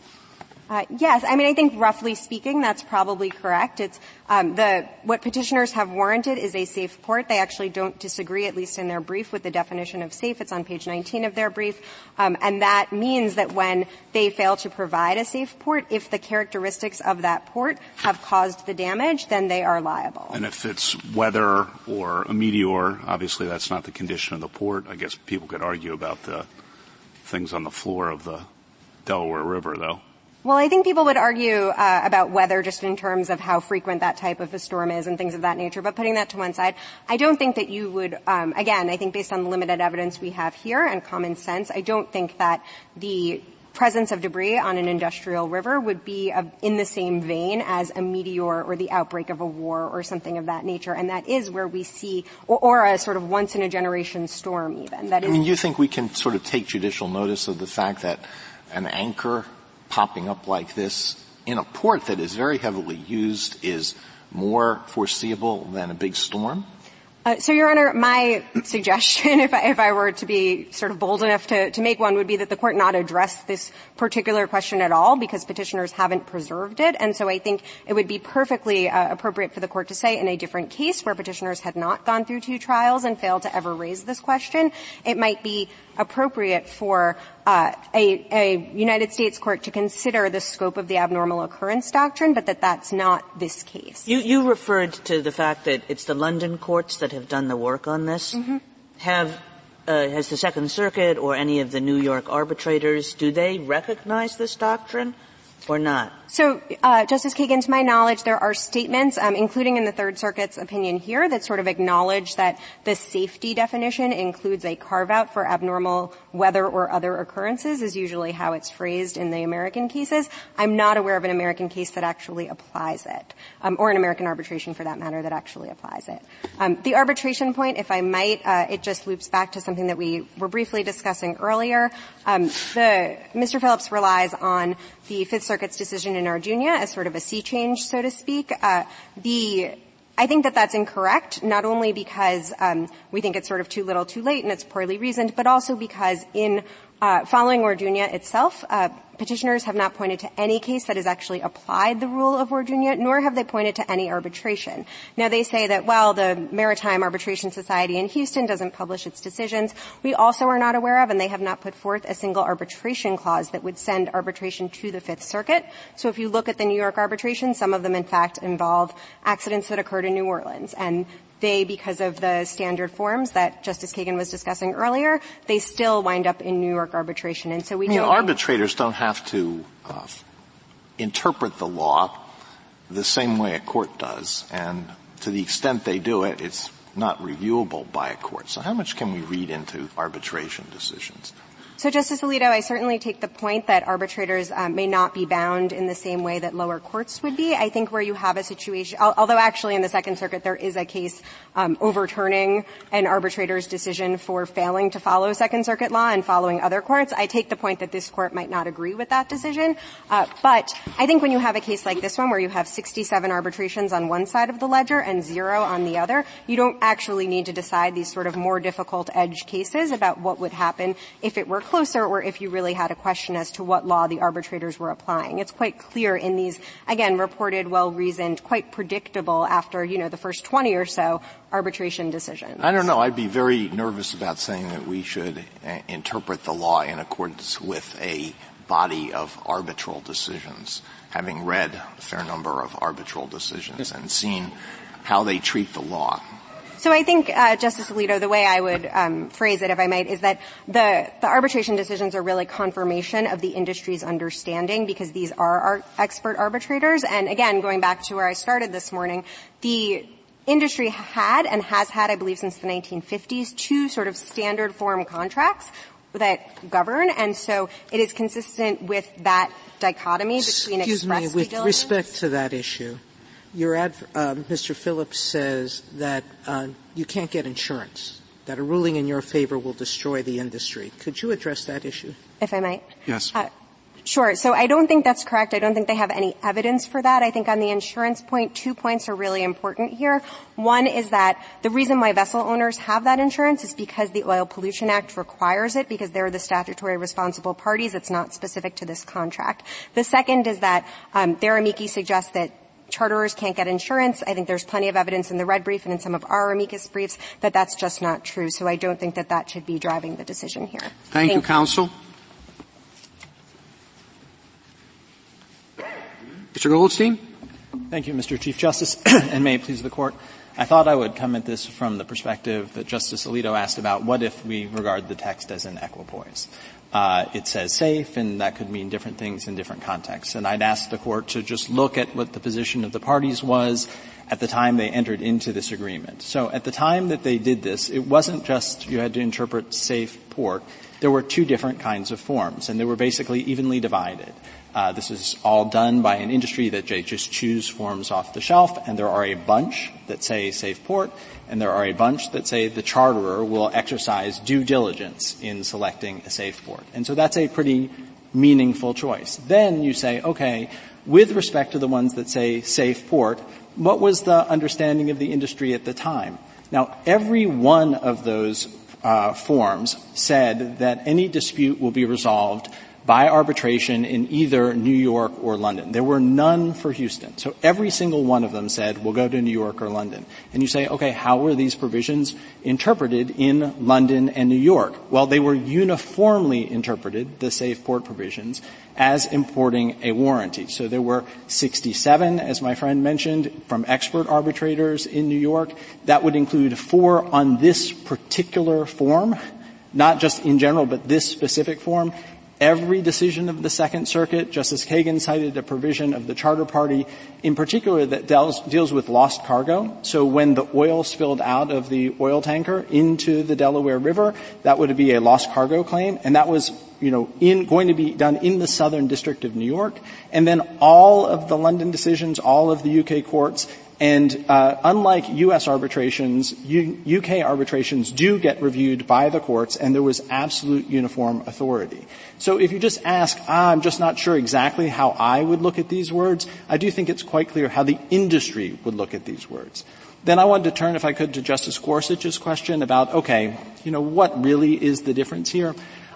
Uh, yes, I mean, I think roughly speaking, that's probably correct. It's um, the what petitioners have warranted is a safe port. They actually don't disagree, at least in their brief, with the definition of safe. It's on page 19 of their brief, um, and that means that when they fail to provide a safe port, if the characteristics of that port have caused the damage, then they are liable. And if it's weather or a meteor, obviously that's not the condition of the port. I guess people could argue about the things on the floor of the Delaware River, though. Well, I think people would argue uh, about weather just in terms of how frequent that type of a storm is and things of that nature. But putting that to one side, I don't think that you would. Um, again, I think based on the limited evidence we have here and common sense, I don't think that the presence of debris on an industrial river would be a, in the same vein as a meteor or the outbreak of a war or something of that nature. And that is where we see, or, or a sort of once in a generation storm even. That is. I mean, you think we can sort of take judicial notice of the fact that an anchor popping up like this in a port that is very heavily used is more foreseeable than a big storm? Uh, so, Your Honor, my suggestion, if I, if I, were to be sort of bold enough to, to, make one, would be that the court not address this particular question at all because petitioners haven't preserved it. And so I think it would be perfectly uh, appropriate for the court to say in a different case where petitioners had not gone through two trials and failed to ever raise this question, it might be appropriate for uh, a, a, United States court to consider the scope of the abnormal occurrence doctrine, but that that's not this case. You, you referred to the fact that it's the London courts that have done the work on this. Mm-hmm. Have uh, has the Second Circuit or any of the New York arbitrators do they recognize this doctrine? or not? So, uh, Justice Kagan, to my knowledge, there are statements, um, including in the Third Circuit's opinion here, that sort of acknowledge that the safety definition includes a carve-out for abnormal weather or other occurrences, is usually how it's phrased in the American cases. I'm not aware of an American case that actually applies it, um, or an American arbitration, for that matter, that actually applies it. Um, the arbitration point, if I might, uh, it just loops back to something that we were briefly discussing earlier. Um, the Mr. Phillips relies on the Fifth Circuit's decision in Orduña as sort of a sea change, so to speak. Uh, the I think that that's incorrect, not only because um, we think it's sort of too little, too late, and it's poorly reasoned, but also because in uh, following Orduña itself, uh, petitioners have not pointed to any case that has actually applied the rule of Orduña, nor have they pointed to any arbitration. Now they say that, well, the Maritime Arbitration Society in Houston doesn't publish its decisions. We also are not aware of, and they have not put forth a single arbitration clause that would send arbitration to the Fifth Circuit. So if you look at the New York arbitration, some of them in fact involve accidents that occurred in New Orleans. And they, because of the standard forms that Justice Kagan was discussing earlier, they still wind up in New York arbitration. And so we I mean, arbitrators don't have to uh, interpret the law the same way a court does, and to the extent they do it, it's not reviewable by a court. So how much can we read into arbitration decisions? So, Justice Alito, I certainly take the point that arbitrators um, may not be bound in the same way that lower courts would be. I think where you have a situation, although actually in the Second Circuit there is a case um, overturning an arbitrator's decision for failing to follow Second Circuit law and following other courts, I take the point that this court might not agree with that decision. Uh, but I think when you have a case like this one where you have 67 arbitrations on one side of the ledger and zero on the other, you don't actually need to decide these sort of more difficult edge cases about what would happen if it were closer or if you really had a question as to what law the arbitrators were applying. It's quite clear in these, again, reported, well-reasoned, quite predictable after, you know, the first 20 or so arbitration decisions. I don't know. I'd be very nervous about saying that we should uh, interpret the law in accordance with a body of arbitral decisions, having read a fair number of arbitral decisions and seen how they treat the law. So I think, uh, Justice Alito, the way I would um, phrase it, if I might, is that the the arbitration decisions are really confirmation of the industry's understanding because these are our expert arbitrators. And again, going back to where I started this morning, the industry had and has had, I believe, since the 1950s, two sort of standard form contracts that govern, and so it is consistent with that dichotomy between Excuse express me, with due respect to that issue, your ad, uh, Mr. Phillips says that uh, you can't get insurance, that a ruling in your favor will destroy the industry. Could you address that issue? If I might. Yes. Uh, Sure. So I don't think that's correct. I don't think they have any evidence for that. I think on the insurance point, two points are really important here. One is that the reason why vessel owners have that insurance is because the Oil Pollution Act requires it because they're the statutory responsible parties. It's not specific to this contract. The second is that um, their amici suggests that charterers can't get insurance. I think there's plenty of evidence in the red brief and in some of our amicus briefs that that's just not true. So I don't think that that should be driving the decision here. Thank, Thank you, counsel. Mr. Goldstein? Thank you, Mr. Chief Justice, and may it please the Court. I thought I would come at this from the perspective that Justice Alito asked about what if we regard the text as an equipoise. Uh, it says safe, and that could mean different things in different contexts. And I'd ask the court to just look at what the position of the parties was at the time they entered into this agreement. So at the time that they did this, it wasn't just you had to interpret safe port. There were two different kinds of forms, and they were basically evenly divided. Uh, this is all done by an industry that just choose forms off the shelf, and there are a bunch that say safe port, and there are a bunch that say the charterer will exercise due diligence in selecting a safe port. And so that's a pretty meaningful choice. Then you say, okay, with respect to the ones that say safe port, what was the understanding of the industry at the time? Now, every one of those uh, forms said that any dispute will be resolved by arbitration in either New York or London. There were none for Houston. So every single one of them said, we'll go to New York or London. And you say, okay, how were these provisions interpreted in London and New York? Well, they were uniformly interpreted, the safe port provisions, as importing a warranty. So there were 67, as my friend mentioned, from expert arbitrators in New York. That would include four on this particular form, not just in general, but this specific form, every decision of the Second Circuit. Justice Kagan cited a provision of the Charter Party in particular that deals, deals with lost cargo. So when the oil spilled out of the oil tanker into the Delaware River, that would be a lost cargo claim, and that was you know, in, going to be done in the Southern District of New York, and then all of the London decisions, all of the UK courts, and uh, unlike U.S. arbitrations, UK arbitrations do get reviewed by the courts, and there was absolute uniform authority. So if you just ask, ah, I'm just not sure exactly how I would look at these words, I do think it's quite clear how the industry would look at these words. Then I wanted to turn, if I could, to Justice Gorsuch's question about, okay, you know, what really is the difference here?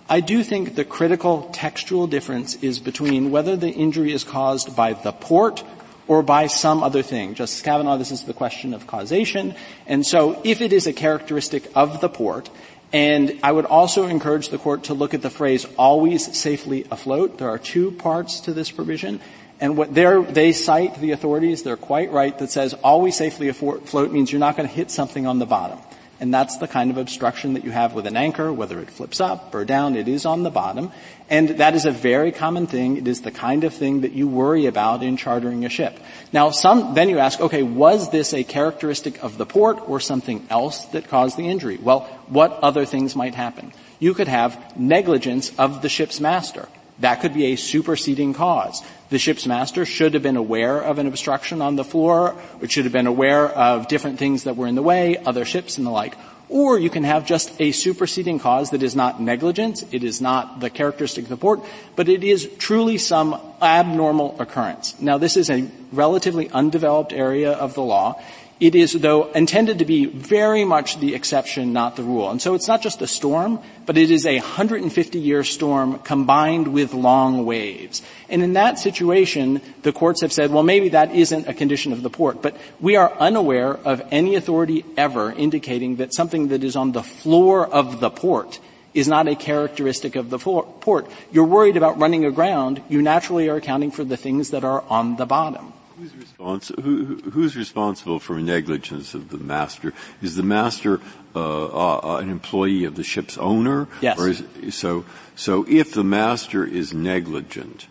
I do think the critical textual difference is between whether the injury is caused by the port or by some other thing. Justice Kavanaugh, this is the question of causation. And so if it is a characteristic of the port, and I would also encourage the court to look at the phrase always safely afloat. There are two parts to this provision. And what they cite the authorities, they're quite right, that says always safely afloat means you're not going to hit something on the bottom. And that's the kind of obstruction that you have with an anchor, whether it flips up or down, it is on the bottom. And that is a very common thing. It is the kind of thing that you worry about in chartering a ship. Now some, then you ask, okay, was this a characteristic of the port or something else that caused the injury? Well, what other things might happen? You could have negligence of the ship's master. That could be a superseding cause. The ship's master should have been aware of an obstruction on the floor, or should have been aware of different things that were in the way, other ships and the like. Or you can have just a superseding cause that is not negligence, it is not the characteristic of the port, but it is truly some abnormal occurrence. Now this is a relatively undeveloped area of the law. It is, though, intended to be very much the exception, not the rule. And so it's not just a storm, but it is a 150-year storm combined with long waves. And in that situation, the courts have said, well, maybe that isn't a condition of the port. But we are unaware of any authority ever indicating that something that is on the floor of the port is not a characteristic of the port. You're worried about running aground. You naturally are accounting for the things that are on the bottom. Who's, responsible? who, who's responsible for negligence of the master? Is the master uh, uh, an employee of the ship's owner? Yes. Or is, so, so if the master is negligent,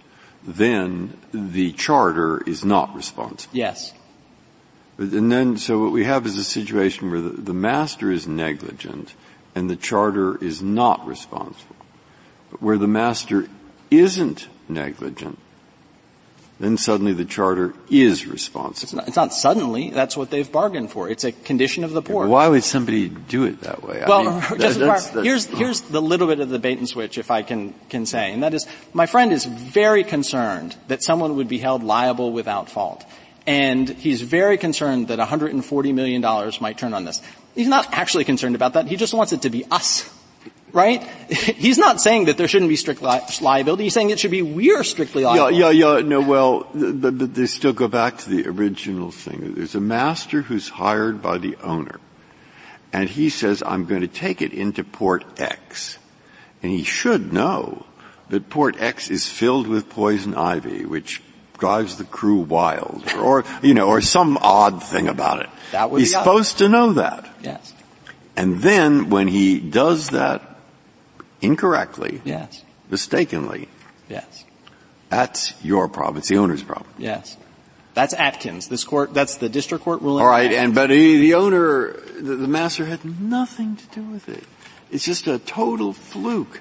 then the charter is not responsible. Yes. And then, so what we have is a situation where the, the master is negligent and the charter is not responsible. But where the master isn't negligent, then suddenly the charter is responsible. It's not, it's not, suddenly. That's what they've bargained for. It's a condition of the port. Why would somebody do it that way? Well, I mean, that, that's, Breyer, here's, here's the little bit of the bait and switch, if I can, can say, and that is, my friend is very concerned that someone would be held liable without fault. And he's very concerned that $140 million might turn on this. He's not actually concerned about that. He just wants it to be us right? He's not saying that there shouldn't be strict li- liability. He's saying it should be we're strictly liable. Yeah, yeah, yeah. No, well, but, but they still go back to the original thing. There's a master who's hired by the owner, and he says, "I'm going to take it into port X," and he should know that port X is filled with poison ivy, which drives the crew wild, or, or you know, or some odd thing about it. That would He's supposed to know that. Yes. And then when he does that incorrectly, yes, mistakenly, yes, that's your problem. It's the owner's problem. Yes. That's Atkins. This court, that's the district court ruling. All right, and but he, the owner, the, the, master had nothing to do with it. It's just a total fluke.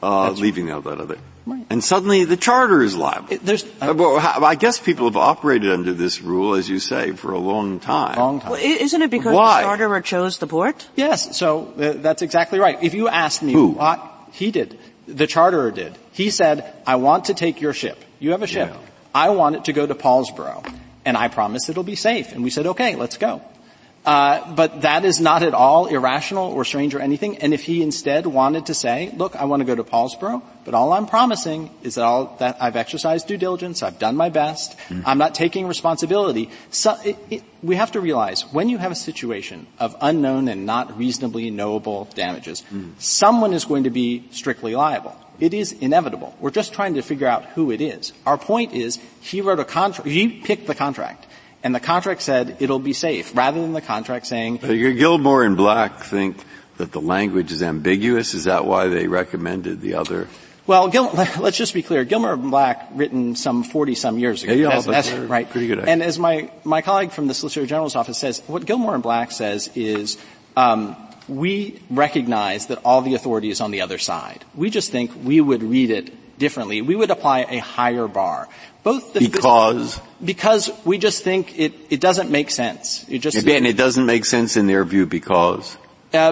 Uh, leaving out that other. Right. And suddenly the charter is liable. It, there's, uh, well, I guess people have operated under this rule, as you say, for a long time. Long time. Well, isn't it because Why? the charterer chose the port? Yes. So uh, that's exactly right. If you asked me, Who? Uh, he did. The charterer did. He said, "I want to take your ship. You have a ship. Yeah. I want it to go to Paulsboro, and I promise it'll be safe." And we said, "Okay, let's go." Uh, but that is not at all irrational or strange or anything. And if he instead wanted to say, look, I want to go to Paulsboro, but all I'm promising is that, all, that I've exercised due diligence, I've done my best, mm. I'm not taking responsibility. So it, it, we have to realize when you have a situation of unknown and not reasonably knowable damages, mm. someone is going to be strictly liable. It is inevitable. We're just trying to figure out who it is. Our point is he wrote a contract, he picked the contract and the contract said it'll be safe, rather than the contract saying. Uh, Gilmore and Black think that the language is ambiguous. Is that why they recommended the other? Well, Gil, let's just be clear. Gilmore and Black, written some 40 some years ago. Yeah, yeah that's, that's right. Pretty good. And as my, my colleague from the Solicitor General's office says, what Gilmore and Black says is, um, we recognize that all the authority is on the other side. We just think we would read it differently. We would apply a higher bar. Both because because we just think it, it doesn't make sense. It just and it doesn't make sense in their view because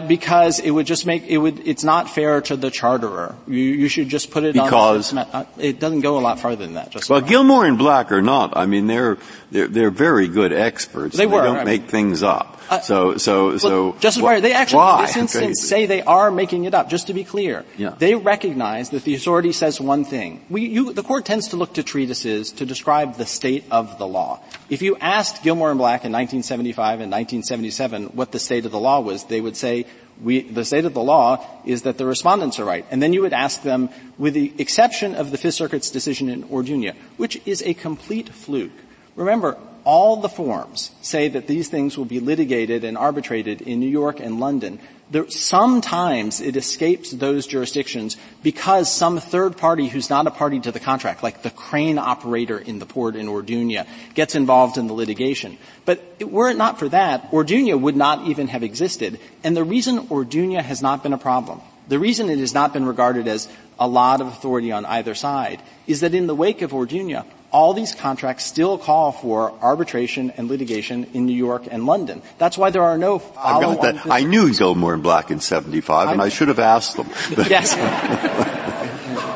because it would just make it would it's not fair to the charterer. You, you should just put it because on. Uh, it doesn't go a lot farther than that. Just well, Gilmore and Black are not. I mean, they're they're, they're very good experts. They, were. they don't I make mean, things up. Uh, so so so. Justice Breyer, they actually why? in this instance say they are making it up. Just to be clear, Yeah. they recognize that the authority says one thing. We, you, the court tends to look to treatises to describe the state of the law. If you asked Gilmore and Black in 1975 and 1977 what the state of the law was, they would say we, the state of the law is that the respondents are right. And then you would ask them, with the exception of the Fifth Circuit's decision in Orduña, which is a complete fluke. Remember, all the forms say that these things will be litigated and arbitrated in New York and London. There, sometimes it escapes those jurisdictions because some third party who's not a party to the contract, like the crane operator in the port in Orduña, gets involved in the litigation. But were it not for that, Orduña would not even have existed. And the reason Orduña has not been a problem, the reason it has not been regarded as a lot of authority on either side, is that in the wake of Orduña, all these contracts still call for arbitration and litigation in New York and London. That's why there are no I got that. I knew Gilmore and Black in 75 and I should have asked them. yes.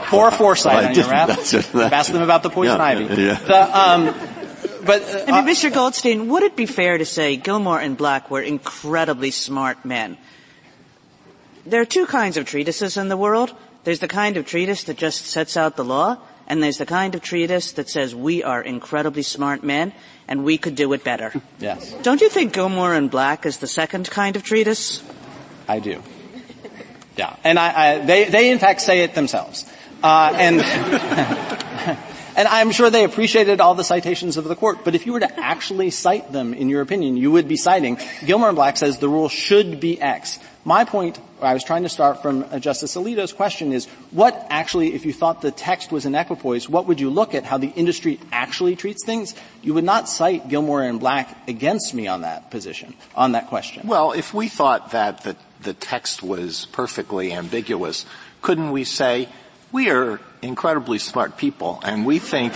Poor foresight I on your didn't. rap. That's it. That's Ask them about the poison Yeah, ivy. yeah. The, um, but, uh, I mean, Mr. Goldstein, would it be fair to say Gilmore and Black were incredibly smart men? There are two kinds of treatises in the world. There's the kind of treatise that just sets out the law, and there's the kind of treatise that says we are incredibly smart men and we could do it better. yes, Don't you think Gilmore and Black is the second kind of treatise? I do. Yeah, and I, I they they in fact say it themselves, uh, and and I'm sure they appreciated all the citations of the court. But if you were to actually cite them, in your opinion, you would be citing Gilmore and Black says the rule should be X. My point, I was trying to start from uh, Justice Alito's question is, what actually, if you thought the text was in equipoise, what would you look at how the industry actually treats things? You would not cite Gilmore and Black against me on that position, on that question. Well, if we thought that the, the text was perfectly ambiguous, couldn't we say, we are incredibly smart people, and we think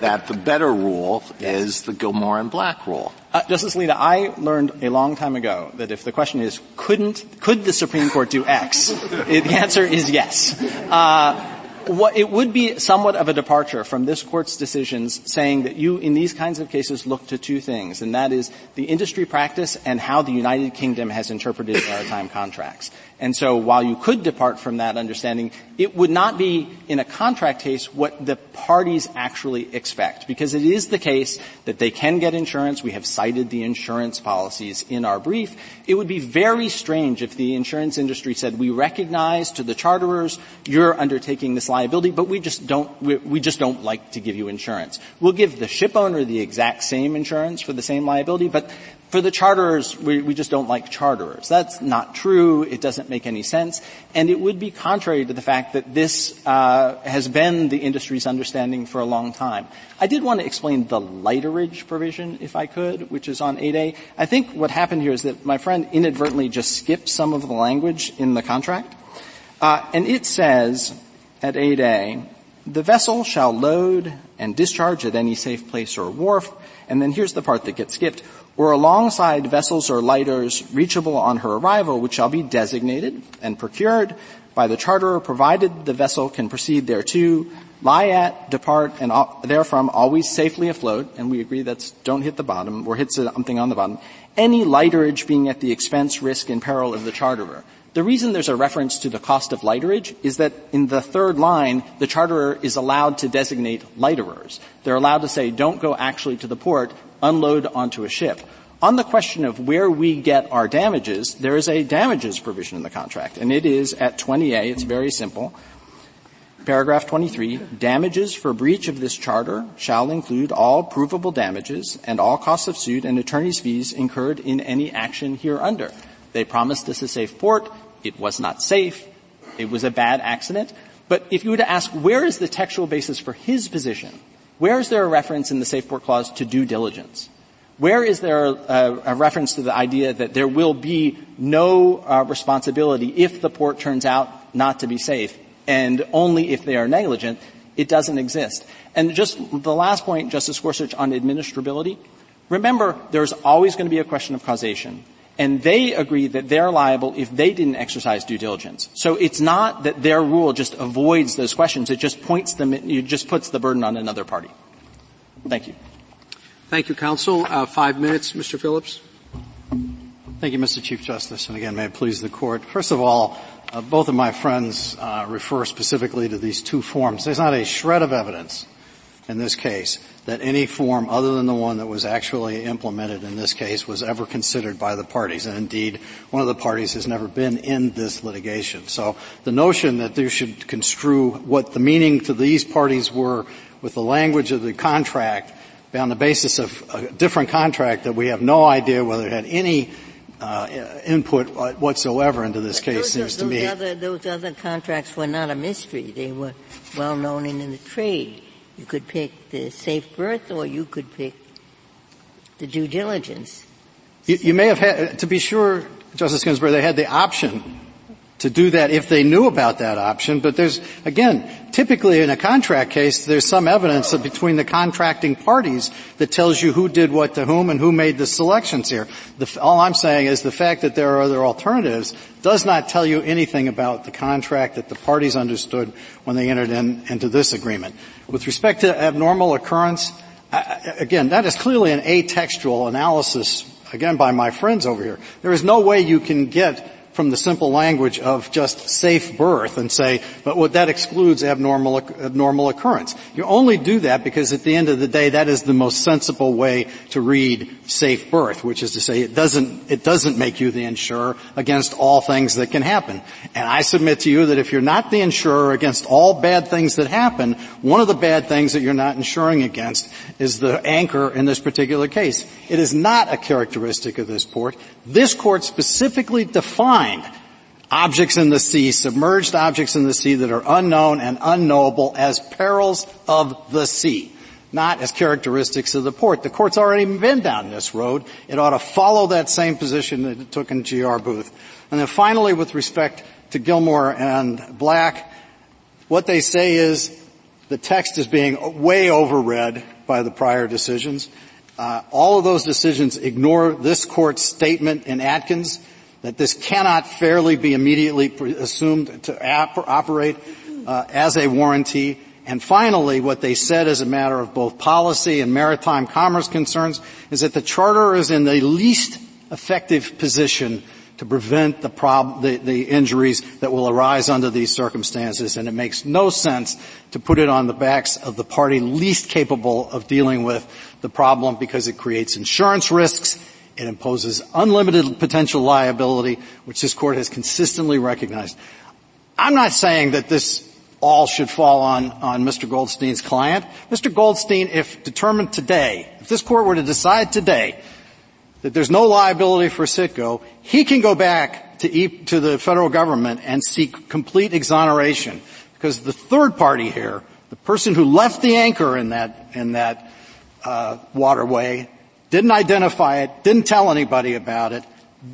that the better rule is the Gilmore and Black rule. Uh, Justice Alito, I learned a long time ago that if the question is, couldn't, could the Supreme Court do X? the answer is yes. Uh, what, it would be somewhat of a departure from this court's decisions saying that you, in these kinds of cases, look to two things, and that is the industry practice and how the United Kingdom has interpreted maritime contracts. And so while you could depart from that understanding, it would not be in a contract case what the parties actually expect. Because it is the case that they can get insurance. We have cited the insurance policies in our brief. It would be very strange if the insurance industry said, we recognize to the charterers you're undertaking this liability, but we just don't, we, we just don't like to give you insurance. We'll give the ship owner the exact same insurance for the same liability, but for the charterers, we, we, just don't like charterers. That's not true. It doesn't make any sense. And it would be contrary to the fact that this uh, has been the industry's understanding for a long time. I did want to explain the lighterage provision, if I could, which is on 8A. I think what happened here is that my friend inadvertently just skipped some of the language in the contract. Uh, and it says at 8A, the vessel shall load and discharge at any safe place or wharf. And then here's the part that gets skipped or alongside vessels or lighters reachable on her arrival, which shall be designated and procured by the charterer, provided the vessel can proceed thereto, lie at, depart, and therefrom always safely afloat, and we agree that's don't hit the bottom, or hit something on the bottom, any lighterage being at the expense, risk, and peril of the charterer. The reason there's a reference to the cost of lighterage is that in the third line, the charterer is allowed to designate lighterers. They're allowed to say, don't go actually to the port, unload onto a ship. On the question of where we get our damages, there is a damages provision in the contract, and it is at 20A. It's very simple. Paragraph 23, damages for breach of this charter shall include all provable damages and all costs of suit and attorney's fees incurred in any action hereunder. They promised us a safe port. It was not safe. It was a bad accident. But if you were to ask where is the textual basis for his position, where is there a reference in the Safe Port Clause to due diligence? Where is there a, a reference to the idea that there will be no uh, responsibility if the port turns out not to be safe and only if they are negligent? It doesn't exist. And just the last point, Justice Gorsuch, on administrability. Remember, there's always going to be a question of causation. And they agree that they're liable if they didn't exercise due diligence. So it's not that their rule just avoids those questions. It just points them, it just puts the burden on another party. Thank you. Thank you, counsel. Uh, five minutes, Mr. Phillips. Thank you, Mr. Chief Justice. And again, may it please the court. First of all, uh, both of my friends uh, refer specifically to these two forms. There's not a shred of evidence in this case that any form other than the one that was actually implemented in this case was ever considered by the parties. And indeed, one of the parties has never been in this litigation. So the notion that you should construe what the meaning to these parties were with the language of the contract on the basis of a different contract that we have no idea whether it had any uh, input whatsoever into this case those seems are, to me. Other, those other contracts were not a mystery. They were well known in the trade. You could pick the safe berth or you could pick the due diligence. You, you may have had, to be sure, Justice Ginsburg, they had the option to do that if they knew about that option, but there's, again, typically in a contract case, there's some evidence between the contracting parties that tells you who did what to whom and who made the selections here. The, all I'm saying is the fact that there are other alternatives does not tell you anything about the contract that the parties understood when they entered in, into this agreement. With respect to abnormal occurrence, again, that is clearly an atextual analysis, again, by my friends over here. There is no way you can get from the simple language of just safe berth and say, but what that excludes abnormal, abnormal occurrence. You only do that because at the end of the day, that is the most sensible way to read safe berth, which is to say it doesn't, it doesn't make you the insurer against all things that can happen. And I submit to you that if you're not the insurer against all bad things that happen, one of the bad things that you're not insuring against is the anchor in this particular case. It is not a characteristic of this port. This court specifically defined objects in the sea, submerged objects in the sea that are unknown and unknowable as perils of the sea. not as characteristics of the port. The court's already been down this road. It ought to follow that same position that it took in G.R. Booth. And then finally, with respect to Gilmore and Black, what they say is the text is being way overread by the prior decisions. Uh, all of those decisions ignore this court's statement in Atkins that this cannot fairly be immediately assumed to operate uh, as a warranty. And finally, what they said as a matter of both policy and maritime commerce concerns is that the charter is in the least effective position to prevent the, prob- the, the injuries that will arise under these circumstances, and it makes no sense to put it on the backs of the party least capable of dealing with the problem because it creates insurance risks, it imposes unlimited potential liability, which this court has consistently recognized. I'm not saying that this all should fall on, on Mr. Goldstein's client. Mr. Goldstein, if determined today, if this court were to decide today that there's no liability for Citgo, he can go back to, e- to the federal government and seek complete exoneration because the third party here, the person who left the anchor in that in that uh, waterway, didn't identify it, didn't tell anybody about it.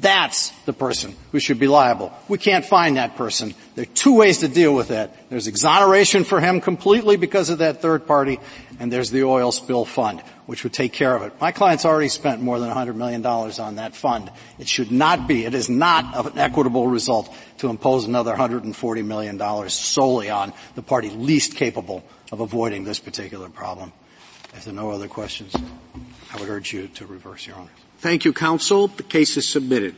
That's the person who should be liable. We can't find that person. There are two ways to deal with that. There's exoneration for him completely because of that third party, and there's the oil spill fund which would take care of it. My client's already spent more than $100 million on that fund. It should not be, it is not an equitable result to impose another $140 million solely on the party least capable of avoiding this particular problem. If there are no other questions, I would urge you to reverse, Your Honor. Thank you, counsel. The case is submitted.